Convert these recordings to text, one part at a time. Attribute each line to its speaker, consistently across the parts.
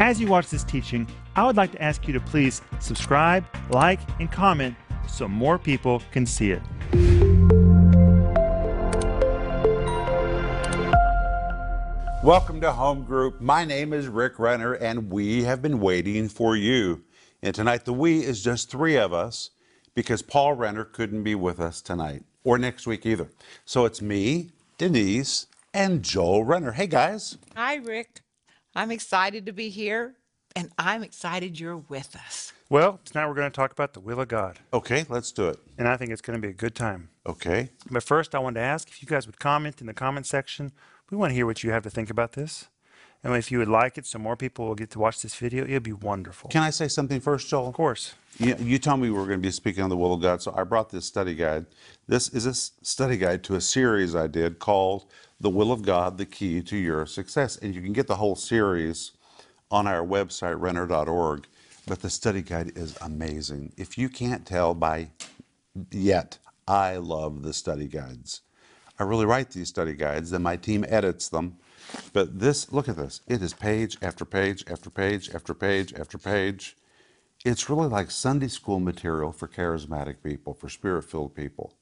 Speaker 1: As you watch this teaching, I would like to ask you to please subscribe, like, and comment so more people can see it.
Speaker 2: Welcome to Home Group. My name is Rick Renner, and we have been waiting for you. And tonight, the we is just three of us because Paul Renner couldn't be with us tonight or next week either. So it's me, Denise, and Joel Renner. Hey, guys.
Speaker 3: Hi, Rick. I'm excited to be here, and I'm excited you're with us.
Speaker 1: Well, tonight we're going to talk about the will of God,
Speaker 2: Okay, let's do it.
Speaker 1: and I think it's going to be a good time.
Speaker 2: Okay.
Speaker 1: But first, I wanted to ask if you guys would comment in the comment section. We want to hear what you have to think about this. And if you would like it so more people will get to watch this video, it'd be wonderful.
Speaker 2: Can I say something first, Joel?
Speaker 1: of course.
Speaker 2: You, you told me we were going to be speaking on the will of God, so I brought this study guide. This is a s- study guide to a series I did called The Will of God, the Key to Your Success. And you can get the whole series on our website, renner.org. But the study guide is amazing. If you can't tell by yet, I love the study guides. I really write these study guides, then my team edits them. But this, look at this. It is page after page after page after page after page. It's really like Sunday school material for charismatic people, for spirit filled people.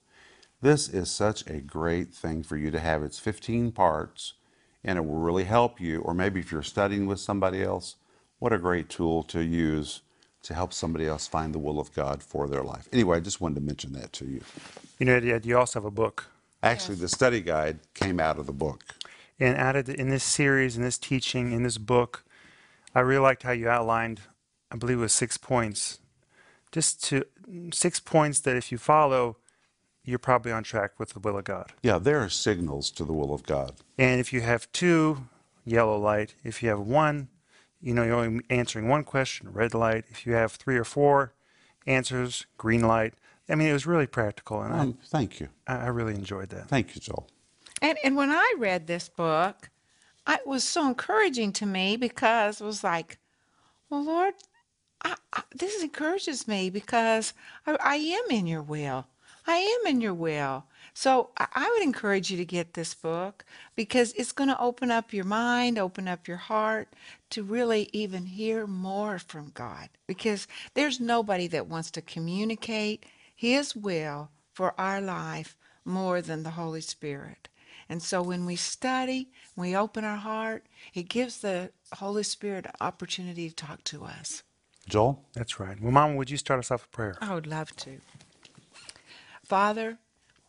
Speaker 2: This is such a great thing for you to have. It's 15 parts and it will really help you. Or maybe if you're studying with somebody else, what a great tool to use to help somebody else find the will of God for their life. Anyway, I just wanted to mention that to you.
Speaker 1: You know, Ed, you also have a book.
Speaker 2: Actually, the study guide came out of the book.
Speaker 1: And out of the, in this series, in this teaching, in this book, I really liked how you outlined, I believe it was six points. Just to six points that if you follow, you're probably on track with the will of God.
Speaker 2: Yeah, there are signals to the will of God.
Speaker 1: And if you have two, yellow light. If you have one, you know, you're only answering one question, red light. If you have three or four answers, green light. I mean, it was really practical, and
Speaker 2: Um, thank you.
Speaker 1: I, I really enjoyed that.
Speaker 2: Thank you, Joel.
Speaker 3: And and when I read this book, I, it was so encouraging to me because it was like, well, Lord, I, I, this encourages me because I, I am in your will. I am in your will. So I, I would encourage you to get this book because it's going to open up your mind, open up your heart to really even hear more from God. Because there's nobody that wants to communicate His will for our life more than the Holy Spirit. And so when we study, when we open our heart, it gives the Holy Spirit an opportunity to talk to us.
Speaker 2: Joel?
Speaker 1: That's right. Well, Mama, would you start us off with prayer?
Speaker 3: I would love to. Father,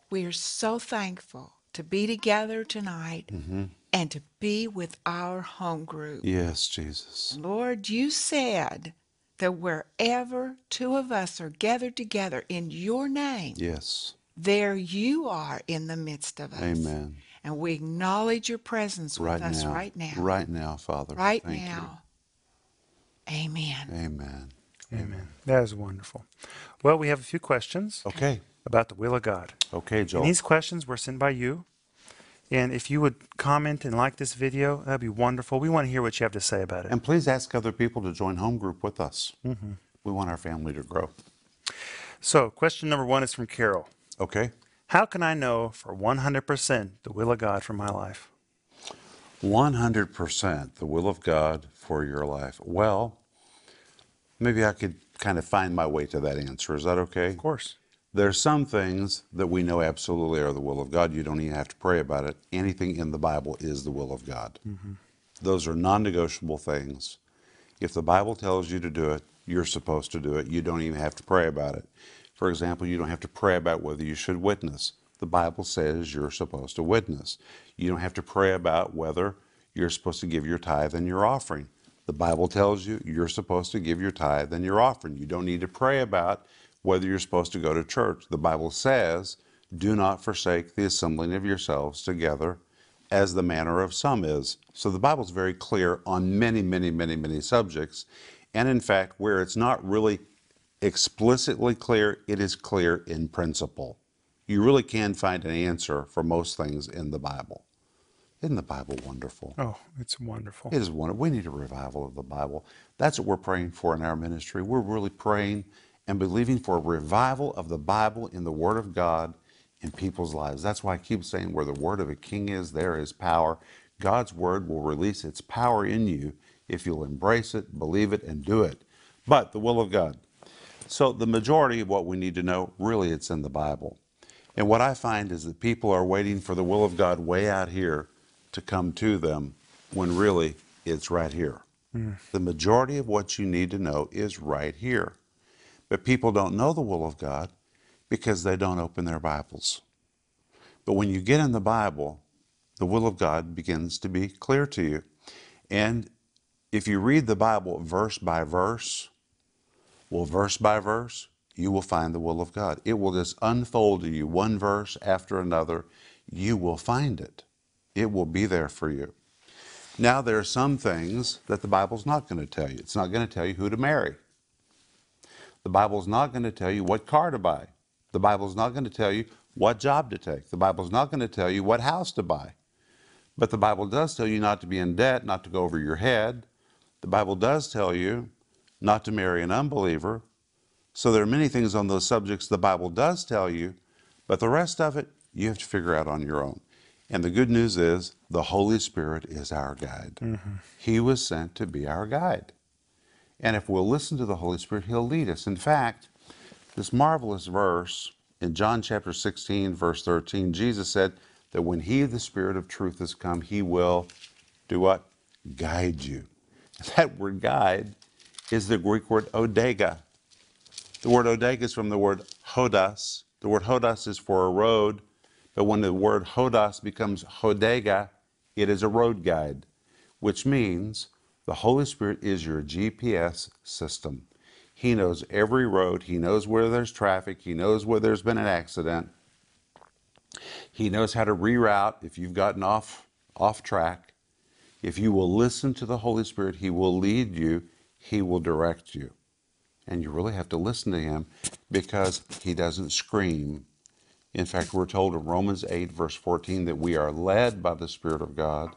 Speaker 3: we are so thankful to be together tonight mm-hmm. and to be with our home group.
Speaker 2: Yes, Jesus.
Speaker 3: Lord, you said that wherever two of us are gathered together in your name,
Speaker 2: Yes.
Speaker 3: there you are in the midst of us.
Speaker 2: Amen.
Speaker 3: And we acknowledge your presence with
Speaker 2: Right
Speaker 3: us
Speaker 2: now.
Speaker 3: right now.
Speaker 2: Right now, Father.
Speaker 3: Right
Speaker 2: Thank you.
Speaker 3: now. Amen.
Speaker 2: Amen.
Speaker 1: Amen. That is wonderful. Well, we have a few questions
Speaker 2: Okay.
Speaker 1: about the will of God.
Speaker 2: Okay, Joel.
Speaker 1: And these questions were sent by you. And if you would comment and like this video, that'd be wonderful. We want to hear what you have to say about it.
Speaker 2: And please ask other people to join home group with us. Mm-hmm. We want our family to grow.
Speaker 1: So, question number one is from Carol.
Speaker 2: Okay.
Speaker 1: How can I know for 100% the will of God for my life?
Speaker 2: 100% the will of God for your life. Well, maybe I could kind of find my way to that answer. Is that okay?
Speaker 1: Of course.
Speaker 2: There are some things that we know absolutely are the will of God. You don't even have to pray about it. Anything in the Bible is the will of God. Mm-hmm. Those are non negotiable things. If the Bible tells you to do it, you're supposed to do it. You don't even have to pray about it. For example, you don't have to pray about whether you should witness. The Bible says you're supposed to witness. You don't have to pray about whether you're supposed to give your tithe and your offering. The Bible tells you you're supposed to give your tithe and your offering. You don't need to pray about whether you're supposed to go to church. The Bible says, do not forsake the assembling of yourselves together as the manner of some is. So the Bible's very clear on many, many, many, many subjects. And in fact, where it's not really explicitly clear, it is clear in principle. You really can find an answer for most things in the Bible. Isn't the Bible wonderful?
Speaker 1: Oh, it's wonderful.
Speaker 2: It is wonderful. We need a revival of the Bible. That's what we're praying for in our ministry. We're really praying and believing for a revival of the Bible in the Word of God in people's lives. That's why I keep saying where the word of a king is, there is power. God's word will release its power in you if you'll embrace it, believe it, and do it. But the will of God. So the majority of what we need to know, really, it's in the Bible. And what I find is that people are waiting for the will of God way out here to come to them when really it's right here. Hmm. The majority of what you need to know is right here. But people don't know the will of God because they don't open their Bibles. But when you get in the Bible, the will of God begins to be clear to you. And if you read the Bible verse by verse, well, verse by verse, you will find the will of God. It will just unfold to you one verse after another. You will find it, it will be there for you. Now, there are some things that the Bible's not going to tell you. It's not going to tell you who to marry. The Bible's not going to tell you what car to buy. The Bible's not going to tell you what job to take. The Bible's not going to tell you what house to buy. But the Bible does tell you not to be in debt, not to go over your head. The Bible does tell you not to marry an unbeliever. So there are many things on those subjects the Bible does tell you, but the rest of it you have to figure out on your own. And the good news is the Holy Spirit is our guide. Mm-hmm. He was sent to be our guide. And if we'll listen to the Holy Spirit, He'll lead us. In fact, this marvelous verse in John chapter 16, verse 13, Jesus said that when He, the Spirit of truth, has come, He will do what? Guide you. That word guide is the Greek word odega. The word odega is from the word hodas. The word hodas is for a road, but when the word hodas becomes hodega, it is a road guide, which means the Holy Spirit is your GPS system. He knows every road, He knows where there's traffic, He knows where there's been an accident. He knows how to reroute if you've gotten off off track. If you will listen to the Holy Spirit, He will lead you, He will direct you. And you really have to listen to Him because He doesn't scream. In fact, we're told in Romans 8, verse 14, that we are led by the Spirit of God.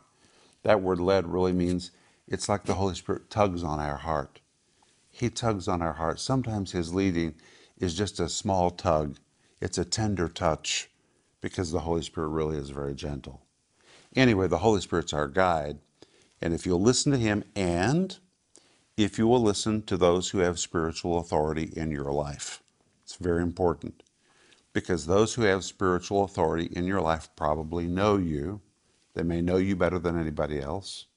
Speaker 2: That word led really means it's like the Holy Spirit tugs on our heart. He tugs on our heart. Sometimes His leading is just a small tug, it's a tender touch because the Holy Spirit really is very gentle. Anyway, the Holy Spirit's our guide. And if you'll listen to Him and if you will listen to those who have spiritual authority in your life, it's very important because those who have spiritual authority in your life probably know you. They may know you better than anybody else.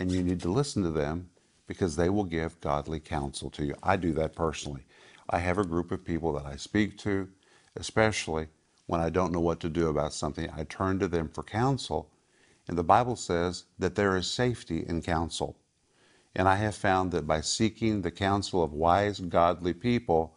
Speaker 2: And you need to listen to them because they will give godly counsel to you. I do that personally. I have a group of people that I speak to, especially when I don't know what to do about something. I turn to them for counsel. And the Bible says that there is safety in counsel. And I have found that by seeking the counsel of wise, godly people,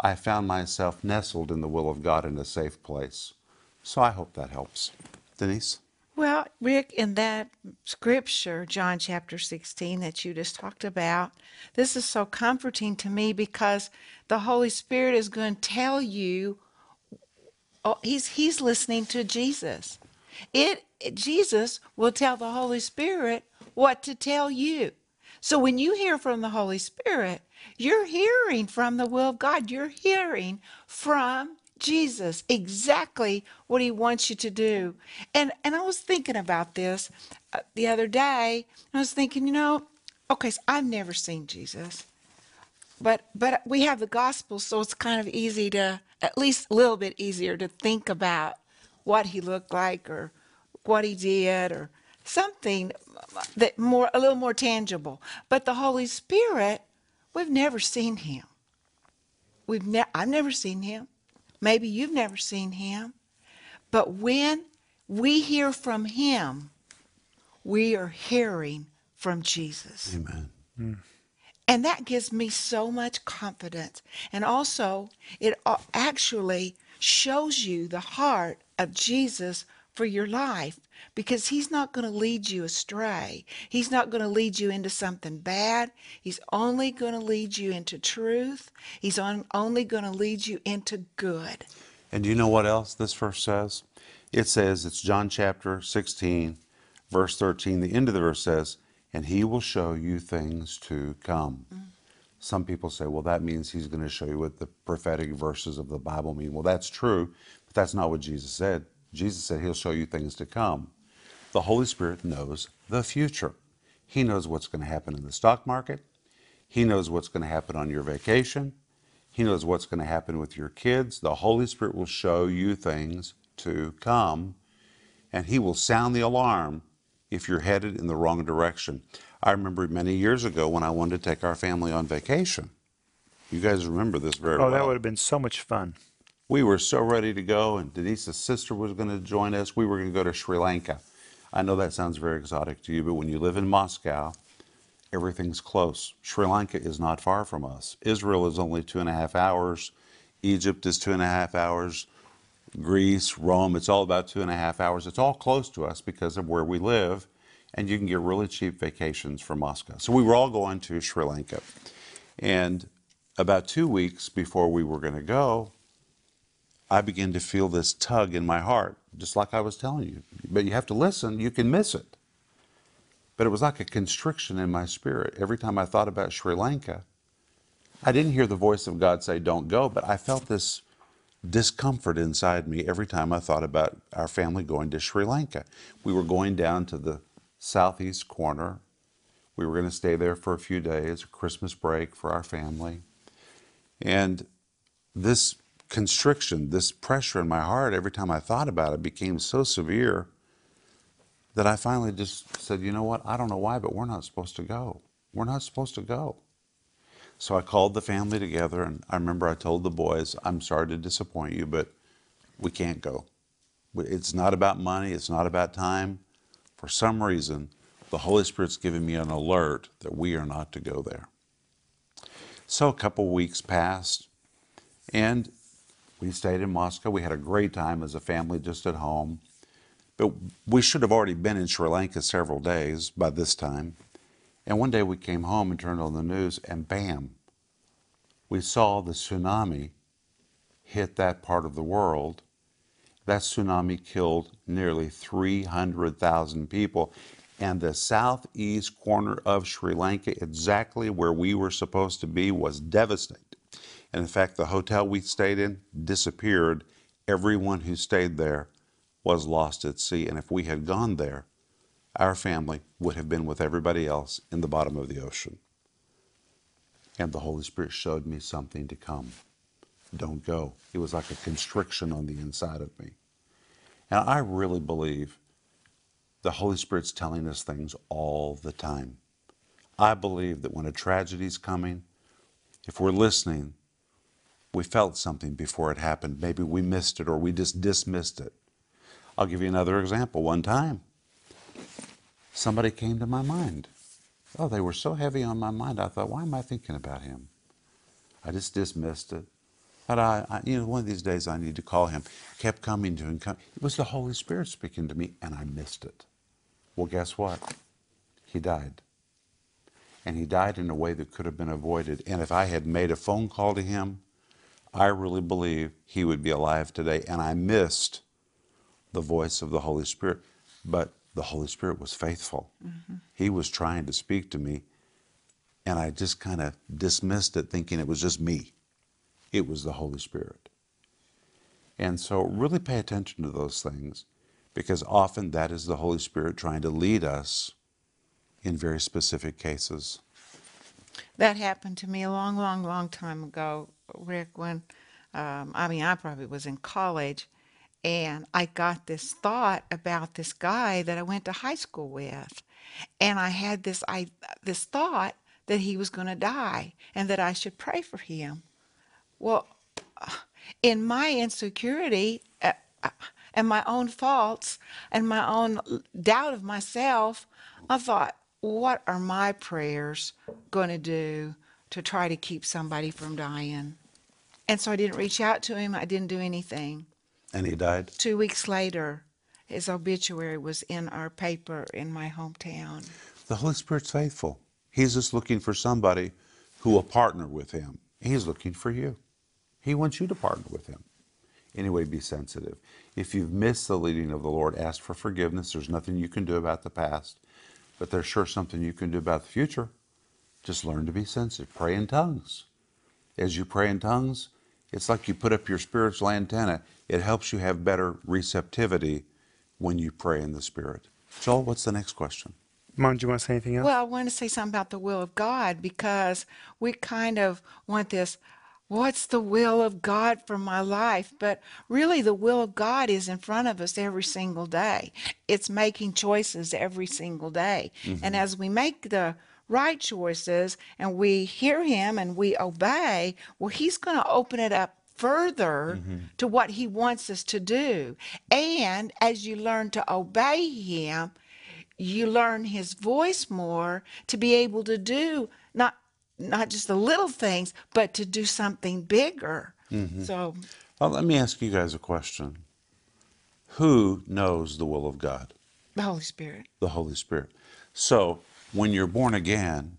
Speaker 2: I found myself nestled in the will of God in a safe place. So I hope that helps. Denise?
Speaker 3: Well, Rick, in that scripture, John chapter 16, that you just talked about, this is so comforting to me because the Holy Spirit is going to tell you, oh, he's, he's listening to Jesus. It, Jesus will tell the Holy Spirit what to tell you. So when you hear from the Holy Spirit, you're hearing from the will of God. You're hearing from Jesus exactly what he wants you to do. And and I was thinking about this uh, the other day. I was thinking, you know, okay, so I've never seen Jesus. But but we have the gospel, so it's kind of easy to at least a little bit easier to think about what he looked like or what he did or something that more a little more tangible. But the Holy Spirit, we've never seen him. We've ne- I've never seen him. Maybe you've never seen him. But when we hear from him, we are hearing from Jesus.
Speaker 2: Amen. Hmm.
Speaker 3: And that gives me so much confidence. And also, it actually shows you the heart of Jesus for your life because he's not going to lead you astray. He's not going to lead you into something bad. He's only going to lead you into truth. He's on, only going to lead you into good.
Speaker 2: And do you know what else this verse says? It says, it's John chapter 16, verse 13. The end of the verse says, and he will show you things to come. Mm. Some people say, well, that means he's going to show you what the prophetic verses of the Bible mean. Well, that's true, but that's not what Jesus said. Jesus said he'll show you things to come. The Holy Spirit knows the future. He knows what's going to happen in the stock market. He knows what's going to happen on your vacation. He knows what's going to happen with your kids. The Holy Spirit will show you things to come, and He will sound the alarm if you're headed in the wrong direction. I remember many years ago when I wanted to take our family on vacation. You guys remember this very
Speaker 1: Oh,
Speaker 2: well.
Speaker 1: Oh, that would have been so much fun.
Speaker 2: We were so ready to go, and Denise's sister was going to join us. We were going to go to Sri Lanka. I know that sounds very exotic to you, but when you live in Moscow, everything's close. Sri Lanka is not far from us. Israel is only two and a half hours. Egypt is two and a half hours. Greece, Rome, it's all about two and a half hours. It's all close to us because of where we live, and you can get really cheap vacations from Moscow. So we were all going to Sri Lanka. And about two weeks before we were going to go, I began to feel this tug in my heart, just like I was telling you. But you have to listen, you can miss it. But it was like a constriction in my spirit. Every time I thought about Sri Lanka, I didn't hear the voice of God say, Don't go, but I felt this discomfort inside me every time I thought about our family going to Sri Lanka. We were going down to the southeast corner. We were going to stay there for a few days, a Christmas break for our family. And this constriction, this pressure in my heart, every time I thought about it, became so severe that I finally just said, you know what? I don't know why, but we're not supposed to go. We're not supposed to go. So I called the family together, and I remember I told the boys, I'm sorry to disappoint you, but we can't go. It's not about money, it's not about time. For some reason, the Holy Spirit's given me an alert that we are not to go there. So a couple weeks passed, and we stayed in Moscow. We had a great time as a family just at home. But we should have already been in Sri Lanka several days by this time. And one day we came home and turned on the news, and bam, we saw the tsunami hit that part of the world. That tsunami killed nearly 300,000 people. And the southeast corner of Sri Lanka, exactly where we were supposed to be, was devastated. And in fact, the hotel we stayed in disappeared. Everyone who stayed there was lost at sea. And if we had gone there, our family would have been with everybody else in the bottom of the ocean. And the Holy Spirit showed me something to come. Don't go. It was like a constriction on the inside of me. And I really believe the Holy Spirit's telling us things all the time. I believe that when a tragedy's coming, if we're listening, we felt something before it happened. Maybe we missed it or we just dismissed it. I'll give you another example. One time, somebody came to my mind. Oh, they were so heavy on my mind. I thought, why am I thinking about him? I just dismissed it. But I, I, you know, one of these days I need to call him. Kept coming to him. Come. It was the Holy Spirit speaking to me, and I missed it. Well, guess what? He died. And he died in a way that could have been avoided. And if I had made a phone call to him, I really believe he would be alive today. And I missed the voice of the Holy Spirit. But the Holy Spirit was faithful. Mm-hmm. He was trying to speak to me. And I just kind of dismissed it, thinking it was just me. It was the Holy Spirit. And so, really pay attention to those things because often that is the Holy Spirit trying to lead us in very specific cases.
Speaker 3: That happened to me a long, long, long time ago, Rick, when um, I mean, I probably was in college and I got this thought about this guy that I went to high school with. And I had this I this thought that he was going to die and that I should pray for him. Well, in my insecurity uh, and my own faults and my own doubt of myself, I thought, what are my prayers going to do to try to keep somebody from dying? And so I didn't reach out to him. I didn't do anything.
Speaker 2: And he died.
Speaker 3: Two weeks later, his obituary was in our paper in my hometown.
Speaker 2: The Holy Spirit's faithful. He's just looking for somebody who will partner with him. He's looking for you. He wants you to partner with him. Anyway, be sensitive. If you've missed the leading of the Lord, ask for forgiveness. There's nothing you can do about the past, but there's sure something you can do about the future. Just learn to be sensitive. Pray in tongues. As you pray in tongues, it's like you put up your spiritual antenna. It helps you have better receptivity when you pray in the Spirit. Joel, what's the next question?
Speaker 1: Mom, do you want to say anything else?
Speaker 3: Well, I want to say something about the will of God because we kind of want this what's the will of God for my life? But really, the will of God is in front of us every single day. It's making choices every single day. And mm-hmm. as we make the right choices and we hear Him and we obey, well, He's going to open it up further mm-hmm. to what He wants us to do. And as you learn to obey Him, you learn his voice more to be able to do not not just the little things but to do something bigger mm-hmm. so
Speaker 2: Well, let me ask you guys a question. Who knows the will of God?
Speaker 3: the holy spirit
Speaker 2: The Holy Spirit. So, when you're born again,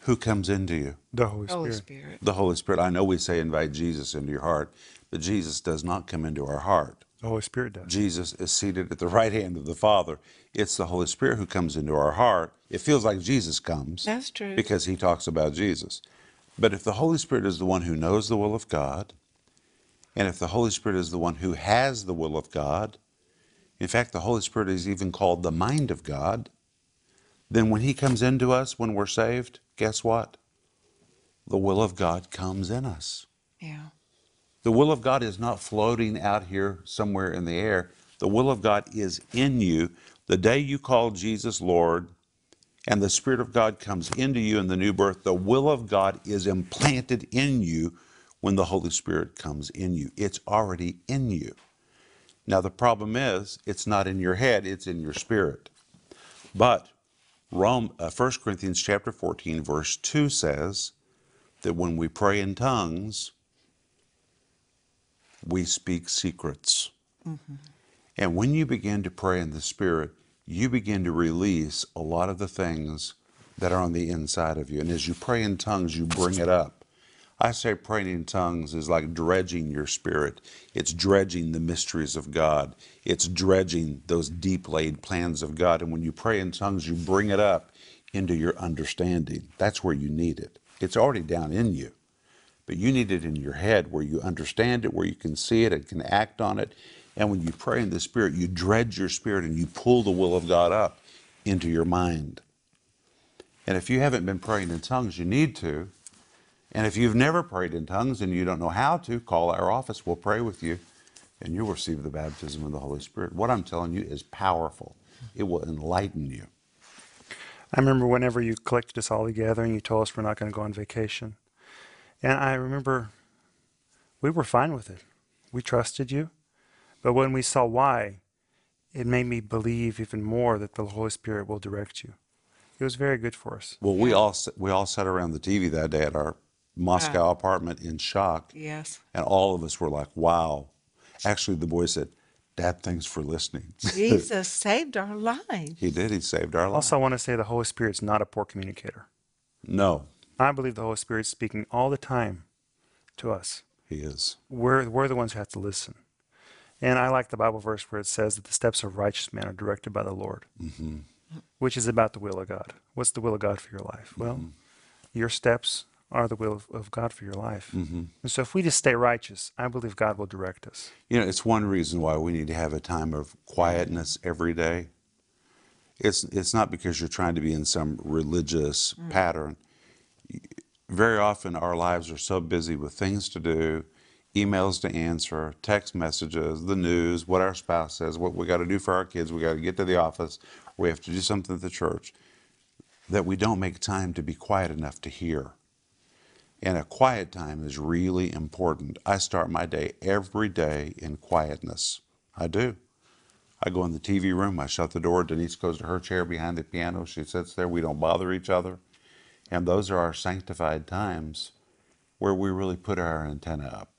Speaker 2: who comes into you?
Speaker 1: the Holy
Speaker 3: holy
Speaker 1: Spirit.
Speaker 3: spirit
Speaker 2: The Holy Spirit. I know we say invite Jesus into your heart, but Jesus does not come into our heart.
Speaker 1: The Holy Spirit does.
Speaker 2: Jesus is seated at the right hand of the Father. It's the Holy Spirit who comes into our heart. It feels like Jesus comes.
Speaker 3: That's true.
Speaker 2: Because he talks about Jesus. But if the Holy Spirit is the one who knows the will of God, and if the Holy Spirit is the one who has the will of God, in fact, the Holy Spirit is even called the mind of God, then when he comes into us when we're saved, guess what? The will of God comes in us.
Speaker 3: yeah
Speaker 2: The will of God is not floating out here somewhere in the air. The will of God is in you. The day you call Jesus Lord and the Spirit of God comes into you in the new birth, the will of God is implanted in you when the Holy Spirit comes in you. It's already in you. Now, the problem is, it's not in your head, it's in your spirit. But Rome, uh, 1 Corinthians chapter 14, verse 2 says that when we pray in tongues, we speak secrets. And when you begin to pray in the Spirit, you begin to release a lot of the things that are on the inside of you. And as you pray in tongues, you bring it up. I say praying in tongues is like dredging your spirit. It's dredging the mysteries of God. It's dredging those deep laid plans of God. And when you pray in tongues, you bring it up into your understanding. That's where you need it. It's already down in you but you need it in your head where you understand it, where you can see it and can act on it. And when you pray in the Spirit, you dredge your spirit and you pull the will of God up into your mind. And if you haven't been praying in tongues, you need to. And if you've never prayed in tongues and you don't know how to, call our office. We'll pray with you and you'll receive the baptism of the Holy Spirit. What I'm telling you is powerful, it will enlighten you.
Speaker 1: I remember whenever you collected us all together and you told us we're not going to go on vacation. And I remember we were fine with it. We trusted you. But when we saw why, it made me believe even more that the Holy Spirit will direct you. It was very good for us.
Speaker 2: Well, we all we all sat around the TV that day at our Moscow ah. apartment in shock.
Speaker 3: yes
Speaker 2: And all of us were like, wow. Actually, the boy said, Dad, thanks for listening.
Speaker 3: jesus saved our lives
Speaker 2: he did. He saved our lives.
Speaker 1: Also, I want to say the Holy Spirit's not a poor communicator.
Speaker 2: No,
Speaker 1: I believe the Holy Spirit's speaking all the time to us.
Speaker 2: he is.
Speaker 1: We're, we're the ones who have to listen. And I like the Bible verse where it says that the steps of righteous men are directed by the Lord, mm-hmm. which is about the will of God. What's the will of God for your life? Well, mm-hmm. your steps are the will of, of God for your life. Mm-hmm. And so if we just stay righteous, I believe God will direct us.
Speaker 2: You know, it's one reason why we need to have a time of quietness every day. It's, it's not because you're trying to be in some religious mm. pattern. Very often, our lives are so busy with things to do, emails to answer, text messages, the news, what our spouse says, what we got to do for our kids, we got to get to the office, we have to do something at the church, that we don't make time to be quiet enough to hear. And a quiet time is really important. I start my day every day in quietness. I do. I go in the TV room, I shut the door. Denise goes to her chair behind the piano. She sits there. We don't bother each other. And those are our sanctified times where we really put our antenna up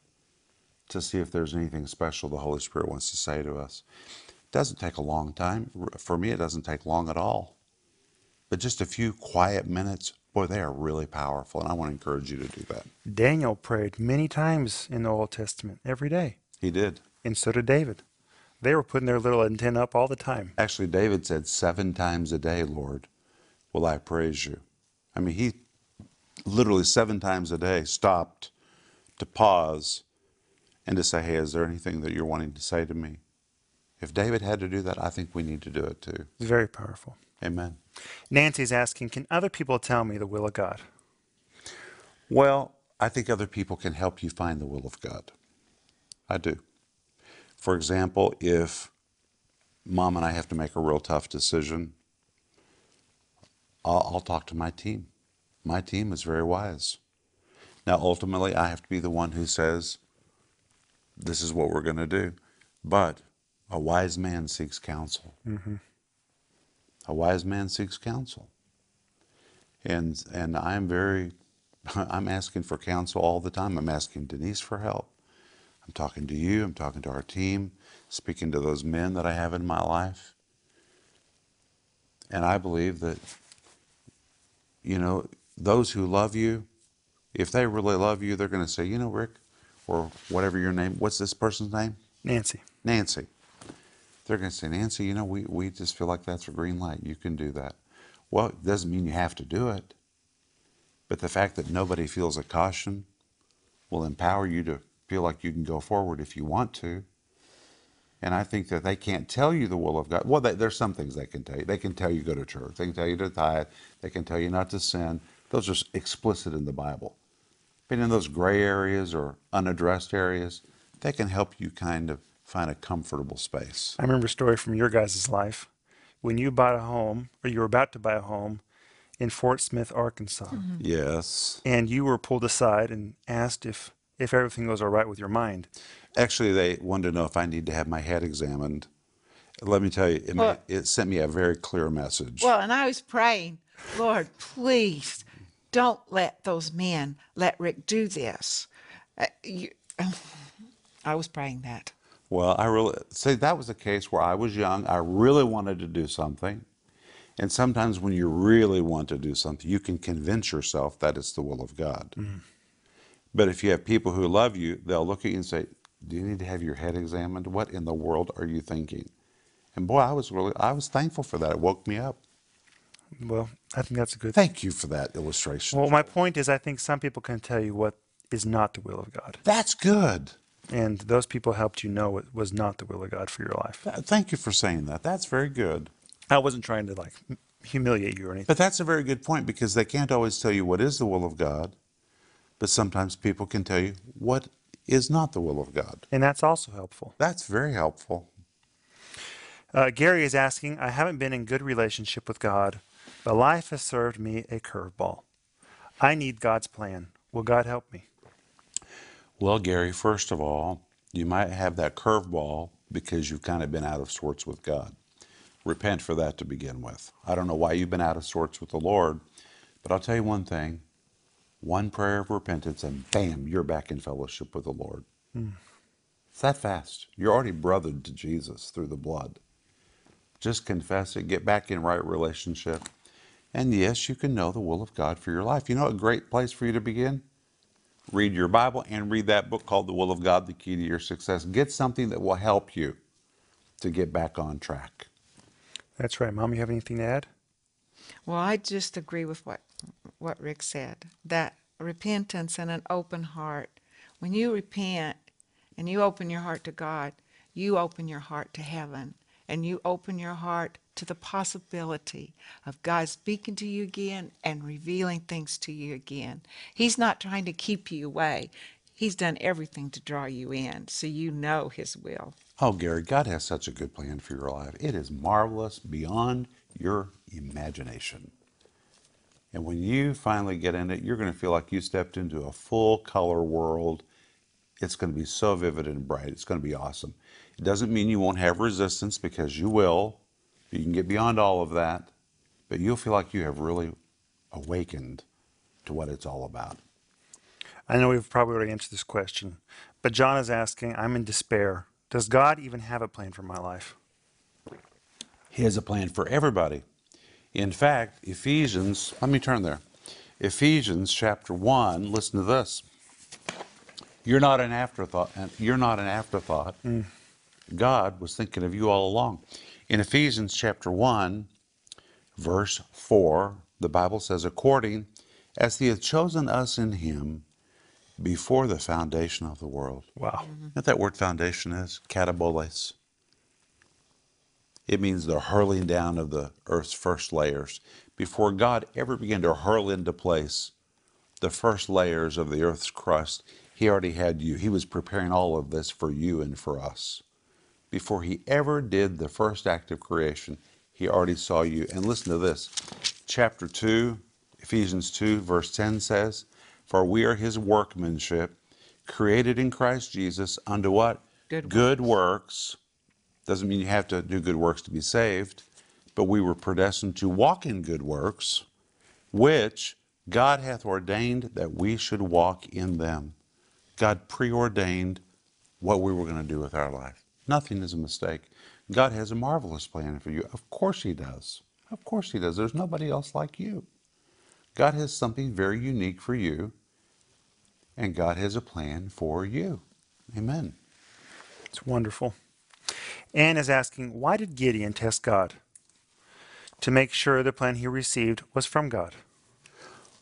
Speaker 2: to see if there's anything special the Holy Spirit wants to say to us. It doesn't take a long time. For me, it doesn't take long at all. But just a few quiet minutes, boy, they are really powerful. And I want to encourage you to do that.
Speaker 1: Daniel prayed many times in the Old Testament, every day.
Speaker 2: He did.
Speaker 1: And so did David. They were putting their little antenna up all the time.
Speaker 2: Actually, David said, Seven times a day, Lord, will I praise you. I mean, he literally seven times a day stopped to pause and to say, Hey, is there anything that you're wanting to say to me? If David had to do that, I think we need to do it too.
Speaker 1: It's very powerful.
Speaker 2: Amen.
Speaker 1: Nancy's asking, can other people tell me the will of God?
Speaker 2: Well, I think other people can help you find the will of God. I do. For example, if mom and I have to make a real tough decision, I'll, I'll talk to my team. My team is very wise. Now, ultimately, I have to be the one who says, this is what we're going to do. But a wise man seeks counsel. Mm-hmm. A wise man seeks counsel. And, and I'm very, I'm asking for counsel all the time. I'm asking Denise for help. I'm talking to you. I'm talking to our team, speaking to those men that I have in my life. And I believe that, you know, those who love you, if they really love you, they're going to say, you know, Rick, or whatever your name, what's this person's name?
Speaker 1: Nancy.
Speaker 2: Nancy. They're going to say, Nancy, you know, we, we just feel like that's a green light. You can do that. Well, it doesn't mean you have to do it. But the fact that nobody feels a caution will empower you to feel like you can go forward if you want to. And I think that they can't tell you the will of God. Well, they, there's some things they can tell you. They can tell you go to church. They can tell you to tithe. They can tell you not to sin. Those are explicit in the Bible. But in those gray areas or unaddressed areas, they can help you kind of find a comfortable space.
Speaker 1: I remember a story from your guys' life. When you bought a home, or you were about to buy a home in Fort Smith, Arkansas,
Speaker 2: Yes.
Speaker 1: and you were pulled aside and asked if, if everything was all right with your mind.
Speaker 2: Actually, they wanted to know if I need to have my head examined. Let me tell you, it,
Speaker 3: Well-
Speaker 2: ma- it sent me a very clear message.
Speaker 3: Well, and I was praying, Lord, please don't let those men let Rick do this. Uh, you, I was praying that.
Speaker 2: Well, I really say that was a case where I was young. I really wanted to do something. And sometimes when you really want to do something, you can convince yourself that it's the will of God. Mm. But if you have people who love you, they'll look at you and say, Do you need to have your head examined? What in the world are you thinking? And boy, I was really I was thankful for that. It woke me up.
Speaker 1: Well, I think that's a good
Speaker 2: Thank you for that illustration.
Speaker 1: Well, my point is, I think some people can tell you what is not the will of God.
Speaker 2: That's good.
Speaker 1: And those people helped you know what was not the will of God for your life.
Speaker 2: Thank you for saying that. That's very good.
Speaker 1: I wasn't trying to like humiliate you or anything.
Speaker 2: But that's a very good point because they can't always tell you what is the will of God, but sometimes people can tell you what is not the will of God.
Speaker 1: And that's also helpful.
Speaker 2: That's very helpful.
Speaker 1: Uh, Gary is asking, I haven't been in good relationship with God, but life has served me a curveball. I need God's plan. Will God help me?
Speaker 2: Well, Gary, first of all, you might have that curveball because you've kind of been out of sorts with God. Repent for that to begin with. I don't know why you've been out of sorts with the Lord, but I'll tell you one thing one prayer of repentance, and bam, you're back in fellowship with the Lord. Hmm. It's that fast. You're already brothered to Jesus through the blood. Just confess it, get back in right relationship. And yes, you can know the will of God for your life. You know a great place for you to begin? Read your Bible and read that book called The Will of God, The Key to Your Success. Get something that will help you to get back on track.
Speaker 1: That's right. Mom, you have anything to add?
Speaker 3: Well, I just agree with what what Rick said. That repentance and an open heart. When you repent and you open your heart to God, you open your heart to heaven and you open your heart to the possibility of God speaking to you again and revealing things to you again. He's not trying to keep you away. He's done everything to draw you in so you know his will.
Speaker 2: Oh, Gary, God has such a good plan for your life. It is marvelous beyond your imagination. And when you finally get in it, you're going to feel like you stepped into a full color world. It's going to be so vivid and bright. It's going to be awesome. It doesn't mean you won't have resistance because you will. You can get beyond all of that, but you'll feel like you have really awakened to what it's all about.
Speaker 1: I know we've probably already answered this question, but John is asking, I'm in despair. Does God even have a plan for my life?
Speaker 2: He has a plan for everybody. In fact, Ephesians, let me turn there. Ephesians chapter 1, listen to this. You're not an afterthought. You're not an afterthought. Mm. God was thinking of you all along. In Ephesians chapter 1, verse 4, the Bible says, according as he hath chosen us in him before the foundation of the world.
Speaker 1: Wow. Mm-hmm.
Speaker 2: You know what that word foundation is? Kataboles. It means the hurling down of the earth's first layers. Before God ever began to hurl into place the first layers of the earth's crust, He already had you. He was preparing all of this for you and for us. Before He ever did the first act of creation, He already saw you. And listen to this chapter 2, Ephesians 2, verse 10 says, For we are His workmanship, created in Christ Jesus unto what?
Speaker 3: Good
Speaker 2: Good works. Doesn't mean you have to do good works to be saved, but we were predestined to walk in good works, which God hath ordained that we should walk in them. God preordained what we were going to do with our life. Nothing is a mistake. God has a marvelous plan for you. Of course, He does. Of course, He does. There's nobody else like you. God has something very unique for you, and God has a plan for you. Amen.
Speaker 1: It's wonderful. Anne is asking, why did Gideon test God? To make sure the plan he received was from God.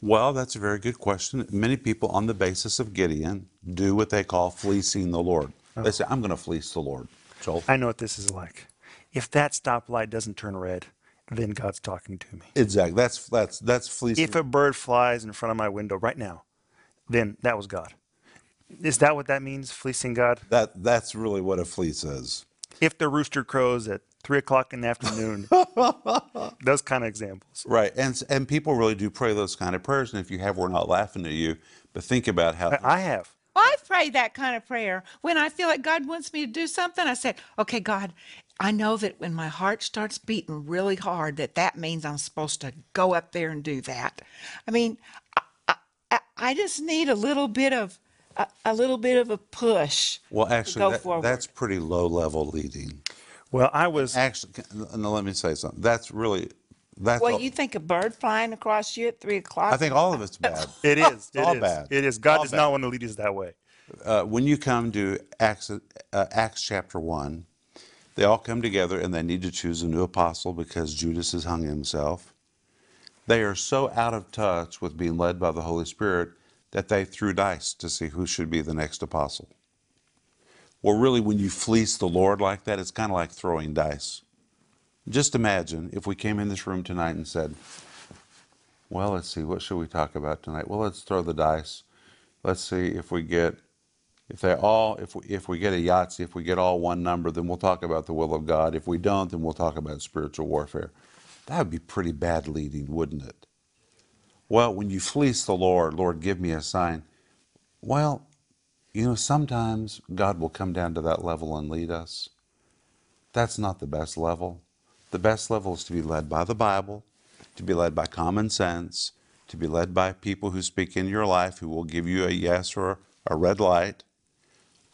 Speaker 2: Well, that's a very good question. Many people, on the basis of Gideon, do what they call fleecing the Lord. They oh. say, I'm going to fleece the Lord. Joel?
Speaker 1: I know what this is like. If that stoplight doesn't turn red, then God's talking to me.
Speaker 2: Exactly. That's that's that's fleecing.
Speaker 1: If a bird flies in front of my window right now, then that was God. Is that what that means, fleecing God?
Speaker 2: that that's really what a fleece is.
Speaker 1: If the rooster crows at three o'clock in the afternoon, those kind of examples.
Speaker 2: Right. And and people really do pray those kind of prayers. And if you have, we're not laughing at you, but think about how
Speaker 1: I I have.
Speaker 3: Well, I pray that kind of prayer when I feel like God wants me to do something. I say, "Okay, God, I know that when my heart starts beating really hard, that that means I'm supposed to go up there and do that." I mean, I, I, I just need a little bit of a, a little bit of a push.
Speaker 2: well,
Speaker 3: to
Speaker 2: actually,
Speaker 3: go
Speaker 2: that,
Speaker 3: forward.
Speaker 2: that's pretty low level leading.
Speaker 1: Well, I was.
Speaker 2: Actually, no, let me say something. That's really that's.
Speaker 3: Well,
Speaker 2: all-
Speaker 3: you think a bird flying across you at three o'clock?
Speaker 2: I think all of it's bad.
Speaker 1: It is. It
Speaker 2: all
Speaker 1: is.
Speaker 2: bad.
Speaker 1: It is. God
Speaker 2: All
Speaker 1: does
Speaker 2: bad.
Speaker 1: not want to lead us that way.
Speaker 2: uh, when you come to Acts, uh, Acts chapter 1, they all come together and they need to choose a new apostle because Judas has hung himself. They are so out of touch with being led by the Holy Spirit that they threw dice to see who should be the next apostle. Well, really, when you fleece the Lord like that, it's kind of like throwing dice. Just imagine if we came in this room tonight and said, Well, let's see, what should we talk about tonight? Well, let's throw the dice. Let's see if we get if they all, if we, if we get a Yahtzee, if we get all one number, then we'll talk about the will of God. If we don't, then we'll talk about spiritual warfare. That would be pretty bad leading, wouldn't it? Well, when you fleece the Lord, Lord, give me a sign. Well, you know, sometimes God will come down to that level and lead us. That's not the best level. The best level is to be led by the Bible, to be led by common sense, to be led by people who speak in your life who will give you a yes or a red light,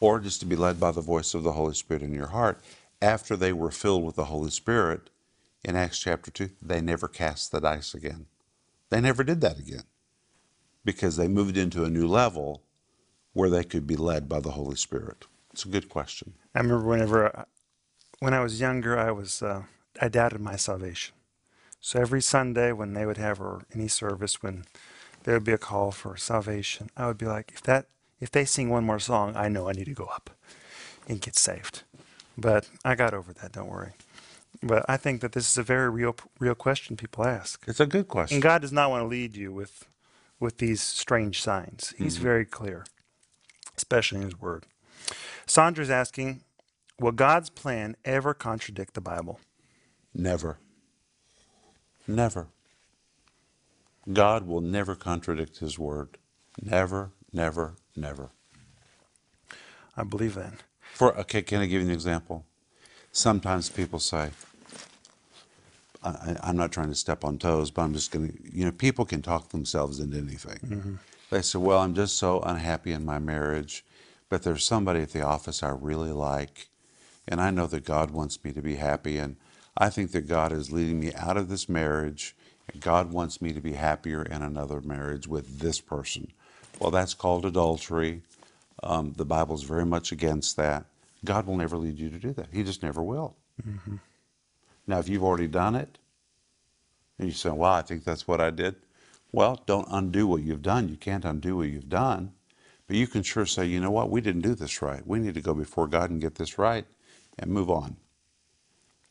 Speaker 2: or just to be led by the voice of the Holy Spirit in your heart. After they were filled with the Holy Spirit in Acts chapter 2, they never cast the dice again. They never did that again because they moved into a new level where they could be led by the Holy Spirit. It's a good question.
Speaker 1: I remember whenever, I- when I was younger, I was uh, I doubted my salvation. So every Sunday when they would have or any service when there would be a call for salvation, I would be like, if that if they sing one more song, I know I need to go up and get saved. But I got over that. Don't worry. But I think that this is a very real real question people ask.
Speaker 2: It's a good question.
Speaker 1: And God does not want to lead you with with these strange signs. He's very clear, especially in his word. Sandra's asking, will God's plan ever contradict the Bible?
Speaker 2: Never. Never. God will never contradict his word. Never, never, never.
Speaker 1: I believe that.
Speaker 2: For okay, can I give you an example? Sometimes people say, I, I'm not trying to step on toes, but I'm just going to, you know, people can talk themselves into anything. Mm-hmm. They said, Well, I'm just so unhappy in my marriage, but there's somebody at the office I really like, and I know that God wants me to be happy, and I think that God is leading me out of this marriage, and God wants me to be happier in another marriage with this person. Well, that's called adultery. Um, the Bible's very much against that. God will never lead you to do that. He just never will. Now, if you've already done it, and you say, "Well, I think that's what I did," well, don't undo what you've done. You can't undo what you've done, but you can sure say, "You know what? We didn't do this right. We need to go before God and get this right, and move on."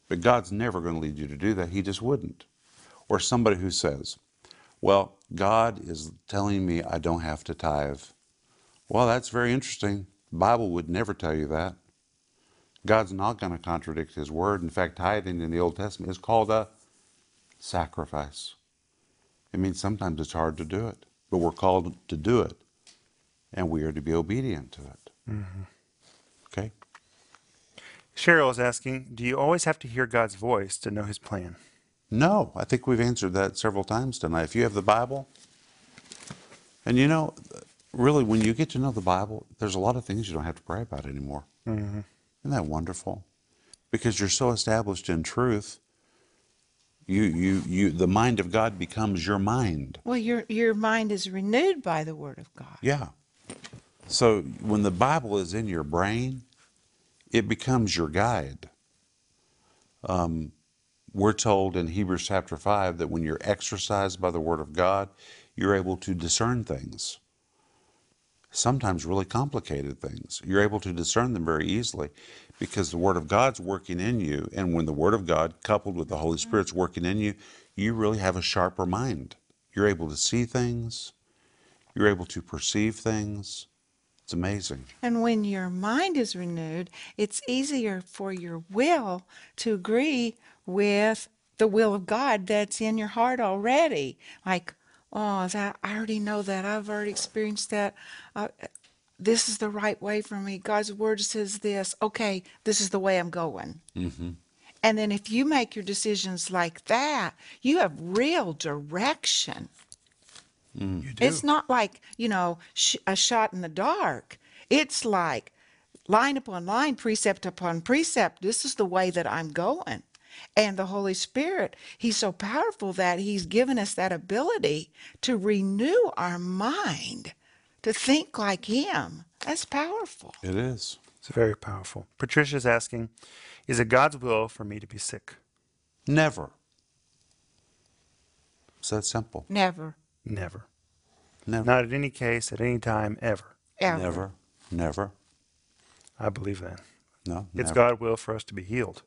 Speaker 2: But God's never going to lead you to do that. He just wouldn't. Or somebody who says, Well, God is telling me I don't have to tithe. Well, that's very interesting. The Bible would never tell you that. God's not going to contradict His word. In fact, tithing in the Old Testament is called a sacrifice. It means sometimes it's hard to do it, but we're called to do it, and we are to be obedient to it. Mm-hmm. Okay?
Speaker 1: Cheryl is asking, do you always have to hear God's voice to know his plan?
Speaker 2: No, I think we've answered that several times tonight. If you have the Bible, and you know, really, when you get to know the Bible, there's a lot of things you don't have to pray about anymore. Mm-hmm. Isn't that wonderful? Because you're so established in truth, you, you, you, the mind of God becomes your mind.
Speaker 3: Well, your your mind is renewed by the word of God.
Speaker 2: Yeah. So when the Bible is in your brain, it becomes your guide. Um, we're told in Hebrews chapter 5 that when you're exercised by the Word of God, you're able to discern things. Sometimes really complicated things. You're able to discern them very easily because the Word of God's working in you. And when the Word of God, coupled with the Holy Spirit's working in you, you really have a sharper mind. You're able to see things, you're able to perceive things. It's amazing.
Speaker 3: And when your mind is renewed, it's easier for your will to agree with the will of God that's in your heart already. Like, oh, that I already know that. I've already experienced that. Uh, this is the right way for me. God's word says this. Okay, this is the way I'm going. Mm-hmm. And then if you make your decisions like that, you have real direction. Mm.
Speaker 1: You do.
Speaker 3: It's not like, you know, sh- a shot in the dark. It's like line upon line, precept upon precept. This is the way that I'm going. And the Holy Spirit, He's so powerful that He's given us that ability to renew our mind, to think like Him. That's powerful.
Speaker 2: It is.
Speaker 1: It's very powerful. Patricia's asking, is it God's will for me to be sick?
Speaker 2: Never. It's that simple.
Speaker 3: Never,
Speaker 1: Never.
Speaker 2: Never.
Speaker 1: Not at any case, at any time, ever.
Speaker 3: ever.
Speaker 2: Never. Never.
Speaker 1: I believe that.
Speaker 2: No.
Speaker 1: It's
Speaker 2: never.
Speaker 1: God's will for us to be healed.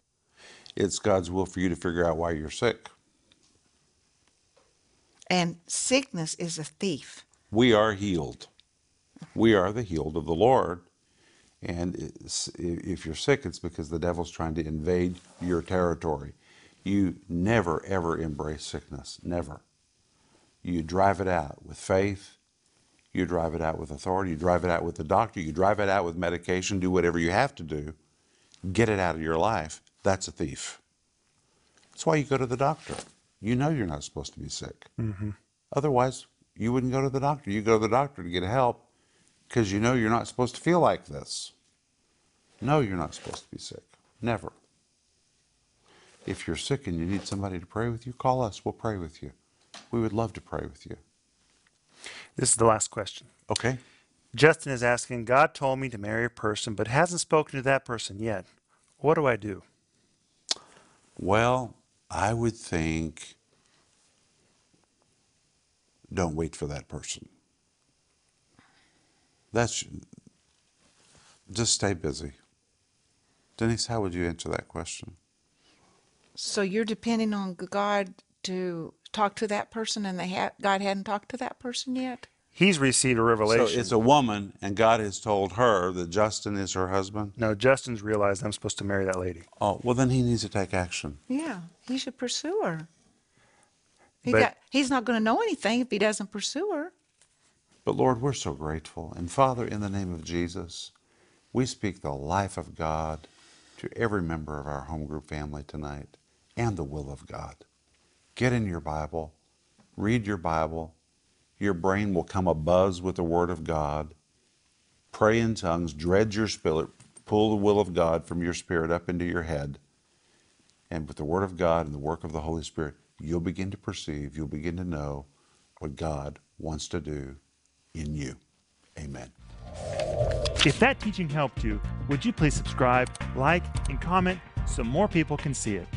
Speaker 2: It's God's will for you to figure out why you're sick.
Speaker 3: And sickness is a thief.
Speaker 2: We are healed. We are the healed of the Lord. And if you're sick, it's because the devil's trying to invade your territory. You never, ever embrace sickness. Never. You drive it out with faith. You drive it out with authority. You drive it out with the doctor. You drive it out with medication. Do whatever you have to do. Get it out of your life. That's a thief. That's why you go to the doctor. You know you're not supposed to be sick. Mm-hmm. Otherwise, you wouldn't go to the doctor. You go to the doctor to get help because you know you're not supposed to feel like this. No, you're not supposed to be sick. Never. If you're sick and you need somebody to pray with you, call us. We'll pray with you. We would love to pray with you.
Speaker 1: This is the last question.
Speaker 2: Okay?
Speaker 1: Justin is asking, God told me to marry a person, but hasn't spoken to that person yet. What do I do?
Speaker 2: Well, I would think don't wait for that person. That's just stay busy. Denise, how would you answer that question?
Speaker 3: So you're depending on God to talk to that person, and they ha- God hadn't talked to that person yet.
Speaker 1: He's received a revelation.
Speaker 2: So
Speaker 1: revelation.
Speaker 2: it's a woman, and God has told her that Justin is her husband.
Speaker 1: no, Justin's realized I'm supposed to marry that lady.
Speaker 2: Oh, well, then he needs to take action.
Speaker 3: Yeah, he should pursue her. He
Speaker 1: But-
Speaker 3: got, he's not going to know anything if he doesn't pursue her.
Speaker 2: But Lord, we're so grateful. And Father, in the name of Jesus, we speak the life of God to every member of our home group family tonight and the will of God. Get in your Bible, read your Bible. Your brain will come abuzz with the Word of God. Pray in tongues, dredge your spirit, pull the will of God from your spirit up into your head. And with the Word of God and the work of the Holy Spirit, you'll begin to perceive, you'll begin to know what God wants to do in you. Amen.
Speaker 4: If that teaching helped you, would you please subscribe, like, and comment so more people can see it?